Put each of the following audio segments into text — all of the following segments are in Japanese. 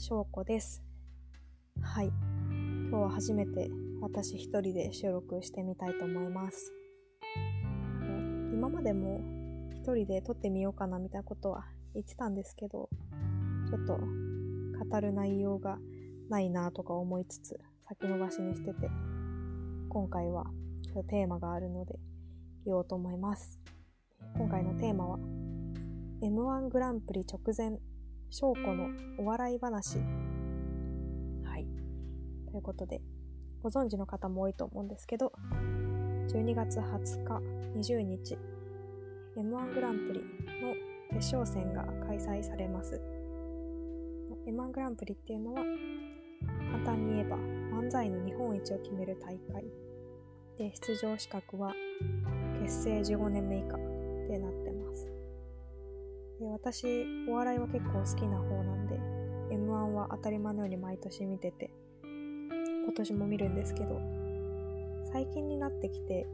翔子です。はい。今日は初めて私一人で収録してみたいと思います。今までも一人で撮ってみようかなみたいなことは言ってたんですけど、ちょっと語る内容がないなとか思いつつ先延ばしにしてて、今回はちょっとテーマがあるので言おうと思います。今回のテーマは M1 グランプリ直前翔子のお笑い話。はい。ということで、ご存知の方も多いと思うんですけど、12月20日、20日、M1 グランプリの決勝戦が開催されます。M1 グランプリっていうのは、簡単に言えば漫才の日本一を決める大会。で、出場資格は結成15年目以下。で私、お笑いは結構好きな方なんで、M1 は当たり前のように毎年見てて、今年も見るんですけど、最近になってきて、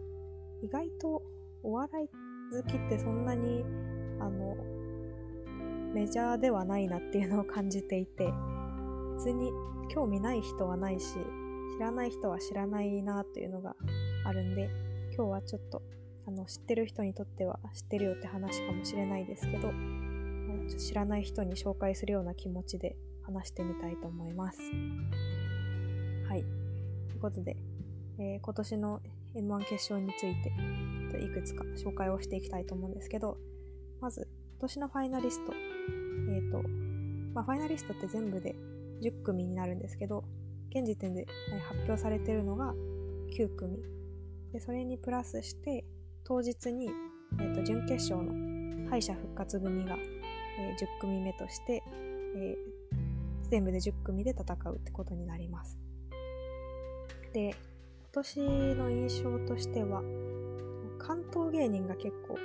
意外とお笑い好きってそんなに、あの、メジャーではないなっていうのを感じていて、別に興味ない人はないし、知らない人は知らないなっていうのがあるんで、今日はちょっとあの知ってる人にとっては知ってるよって話かもしれないですけど知らない人に紹介するような気持ちで話してみたいと思います。はい。ということで、えー今年の M1 決勝についていくつか紹介をしていきたいと思うんですけどまず今年のファイナリストえっ、と、まあ、ファイナリストって全部で10組になるんですけど現時点で発表されてるのが9組でそれにプラスして当日に、えー、と準決勝の敗者復活組が、えー10組目として、えー全部で10組で戦うってことになります。で、今年の印象としては、関東芸人が結構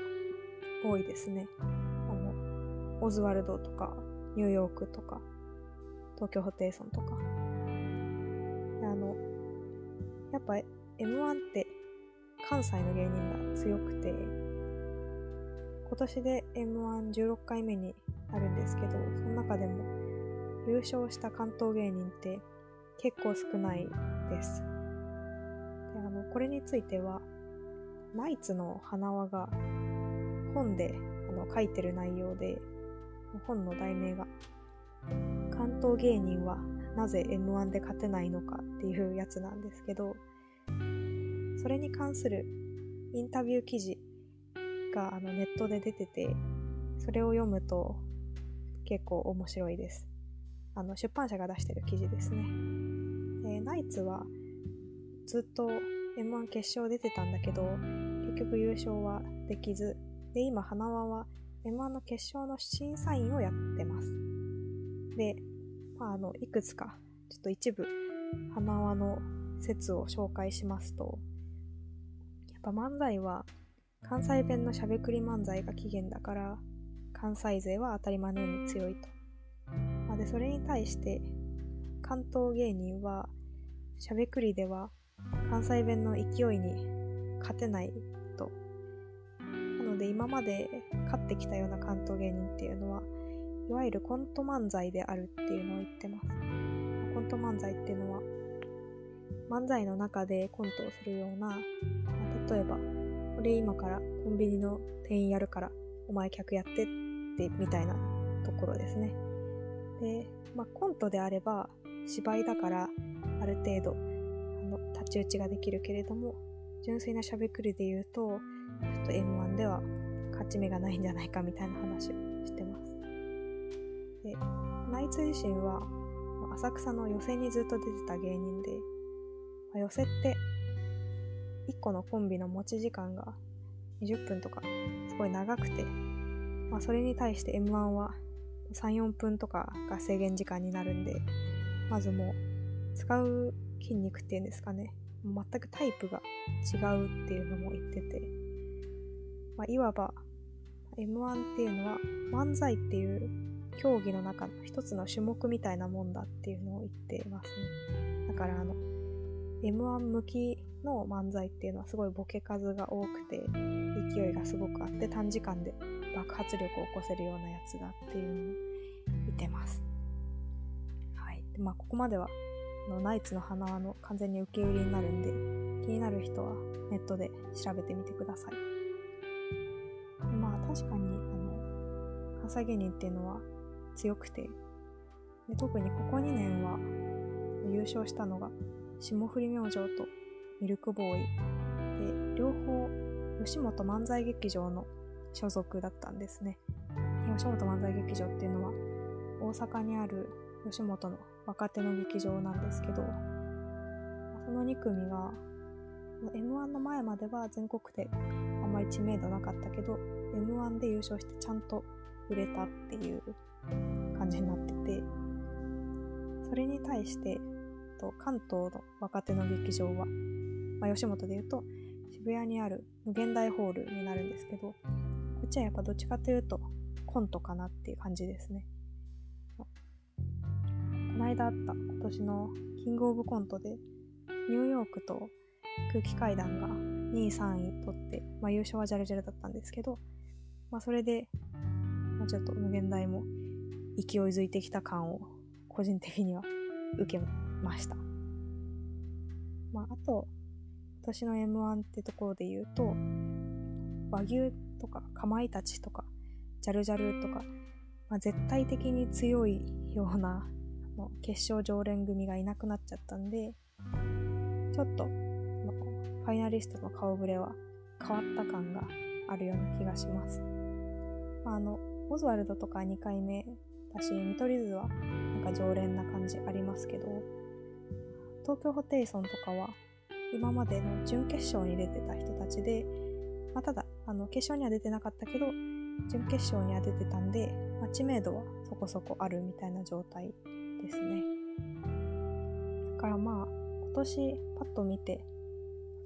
多いですね。あの、オズワルドとか、ニューヨークとか、東京ホテイソンとか。あの、やっぱ M1 って関西の芸人が強くて、今年で m 1 1 6回目になるんですけど、その中でも優勝した関東芸人って結構少ないです。であのこれについては、ナイツの花輪が本であの書いてる内容で、本の題名が関東芸人はなぜ M1 で勝てないのかっていうやつなんですけど、それに関するインタビュー記事があのネットで出てて、それを読むと結構面白いです。あの出版社が出してる記事ですね。でナイツはずっと M1 決勝出てたんだけど、結局優勝はできず、で、今、花輪は M1 の決勝の審査員をやってます。で、まあ、あの、いくつか、ちょっと一部、花輪の説を紹介しますと、ぱ漫才は関西弁のしゃべくり漫才が起源だから関西勢は当たり前のように強いと。まあ、でそれに対して関東芸人はしゃべくりでは関西弁の勢いに勝てないと。なので今まで勝ってきたような関東芸人っていうのはいわゆるコント漫才であるっていうのを言ってます。コント漫才っていうのは漫才の中でコントをするような、例えば俺今からコンビニの店員やるからお前客やってってみたいなところですね。で、まあ、コントであれば芝居だからある程度あの太刀打ちができるけれども純粋なしゃべくりで言うとちょっと M1 では勝ち目がないんじゃないかみたいな話をしてます。で、ナイツ自身は浅草の寄席にずっと出てた芸人で、まあ寄席って1個のコンビの持ち時間が20分とかすごい長くて、まあ、それに対して M1 は3、4分とかが制限時間になるんで、まずもう使う筋肉っていうんですかね、全くタイプが違うっていうのも言ってて、まあ、いわば M1 っていうのは漫才っていう競技の中の一つの種目みたいなもんだっていうのを言ってますね。だからあの M1 向きの漫才っていうのはすごいボケ数が多くて勢いがすごくあって短時間で爆発力を起こせるようなやつだっていうのを言ってます。はいまあ、ここまではのナイツの花輪の完全に受け売りになるんで気になる人はネットで調べてみてくださいまあ確かにあの関西芸人っていうのは強くてで特にここ2年は優勝したのが霜降り明星とミルクボーイ。で両方吉本漫才劇場の所属だったんですね。吉本漫才劇場っていうのは大阪にある吉本の若手の劇場なんですけどその2組が m 1の前までは全国であんまり知名度なかったけど m 1で優勝してちゃんと売れたっていう感じになっててそれに対してと関東の若手の劇場は、まあ、吉本でいうと渋谷にある無限大ホールになるんですけどこっちはやっぱどっちかというとコントかなっていう感じですね。この間あった今年のキングオブコントでニューヨークと空気階段が2位3位取って、まあ、優勝はジャルジャルだったんですけど、まあ、それで、まあ、ちょっと無限大も勢いづいてきた感を個人的には受けました。まあ、あと、今年の M1 ってところで言うと、和牛とか、かまいたちとか、ジャルジャルとか、まあ、絶対的に強いような決勝常連組がいなくなっちゃったんで、ちょっと、ファイナリストの顔ぶれは変わった感があるような気がします。まあ、あの、オズワルドとか2回目だし、見取り図はなんか常連な感じありますけど、東京ホテイソンとかは今までの準決勝に出てた人たちで、まあ、ただあの決勝には出てなかったけど準決勝には出てたんで、まあ、知名度はそこそこあるみたいな状態ですね。だからまあ今年パッと見て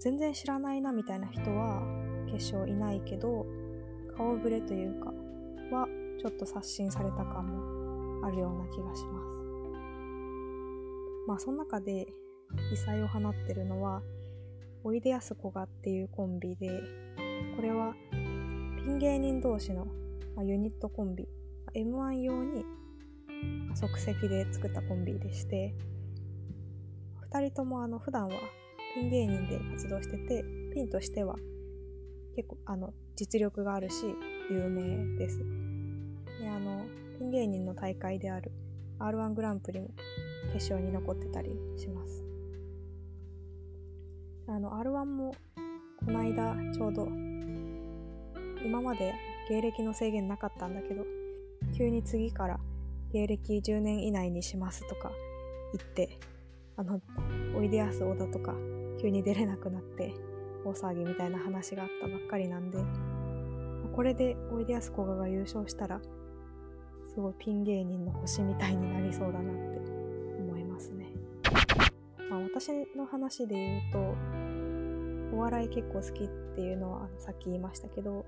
全然知らないなみたいな人は決勝いないけど顔ぶれというかはちょっと刷新された感もあるような気がします。まあその中で異彩を放ってるのはおいでやすこがっていうコンビでこれはピン芸人同士の、まあ、ユニットコンビ M1 用に即席で作ったコンビでして2人ともあの普段はピン芸人で活動しててピンとしては結構あの実力があるし有名です。であのピン芸人の大会である R1 グランプリも決勝に残ってたりします。あの R1 もこの間ちょうど今まで芸歴の制限なかったんだけど急に次から芸歴10年以内にしますとか言ってあのおいでやす小田とか急に出れなくなって大騒ぎみたいな話があったばっかりなんでこれでおいでやすこがが優勝したらすごいピン芸人の星みたいになりそうだなって思いますね。まあ、私の話で言うとお笑い結構好きっていうのはさっき言いましたけど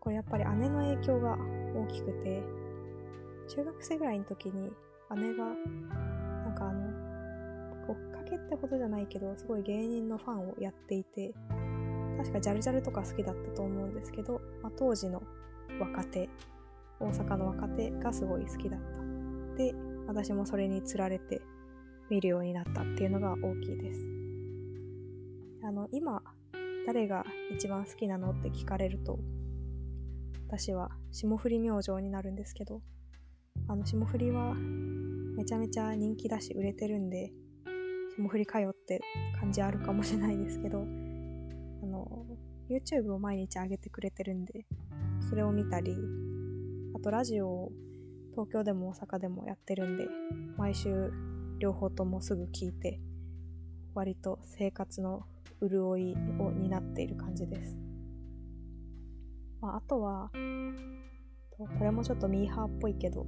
これやっぱり姉の影響が大きくて中学生ぐらいの時に姉がなんかあの追っかけってほどじゃないけどすごい芸人のファンをやっていて確かジャルジャルとか好きだったと思うんですけど、まあ、当時の若手大阪の若手がすごい好きだった。で私もそれにつられて見るようになったっていうのが大きいです。あの今誰が一番好きなのって聞かれると私は霜降り明星になるんですけどあの霜降りはめちゃめちゃ人気だし売れてるんで霜降りかよって感じあるかもしれないですけどあの YouTube を毎日上げてくれてるんでそれを見たりあとラジオを東京でも大阪でもやってるんで毎週両方ともすぐ聞いて割と生活の潤いを担っている感じです、まあ、あとはこれもちょっとミーハーっぽいけど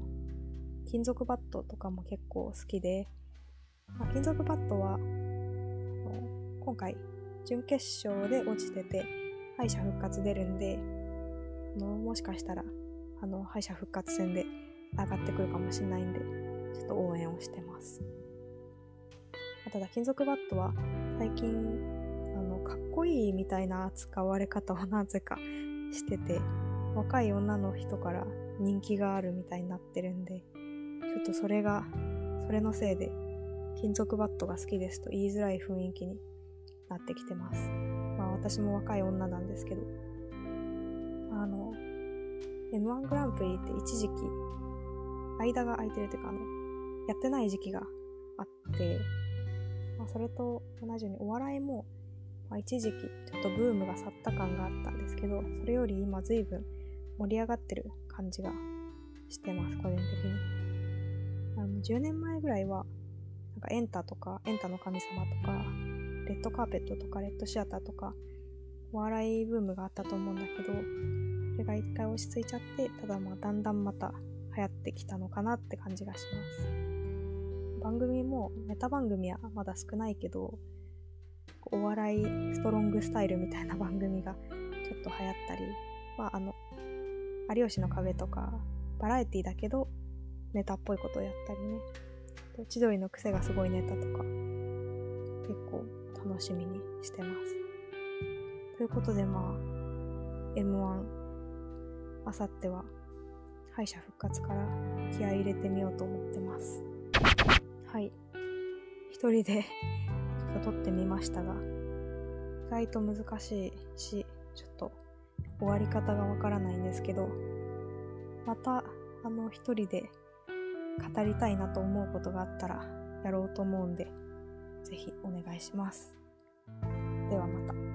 金属バットとかも結構好きで、まあ、金属バットは今回準決勝で落ちてて敗者復活出るんであのもしかしたらあの敗者復活戦で上がってくるかもしれないんでちょっと応援をしてます。ただ金属バットは最近あのかっこいいみたいな扱われ方をなぜかしてて若い女の人から人気があるみたいになってるんでちょっとそれがそれのせいで金属バットが好きですと言いづらい雰囲気になってきてます。まあ私も若い女なんですけど、あの、M1 グランプリって一時期、間が空いてるというか、あの、やってない時期があって、まあ、それと同じようにお笑いも、まあ、一時期ちょっとブームが去った感があったんですけど、それより今随分盛り上がってる感じがしてます、個人的に。あの10年前ぐらいは、なんかエンタとか、エンタの神様とか、レッドカーペットとか、レッドシアターとか、お笑いブームがあったと思うんだけど、それが一回落ち着いちゃって、ただまあだんだんまた流行ってきたのかなって感じがします。番組も、ネタ番組はまだ少ないけど、お笑いストロングスタイルみたいな 番組がちょっと流行ったり、まああの、有吉の壁とか、バラエティだけど、ネタっぽいことをやったりね。千鳥の癖がすごいネタとか、結構楽しみにしてます。ということでまあ、M1、あさっては敗者復活から気合い入れてみようと思ってます。はい。一人でちょっと撮ってみましたが、意外と難しいし、ちょっと終わり方がわからないんですけど、また、あの、一人で語りたいなと思うことがあったらやろうと思うんで、ぜひお願いします。ではまた。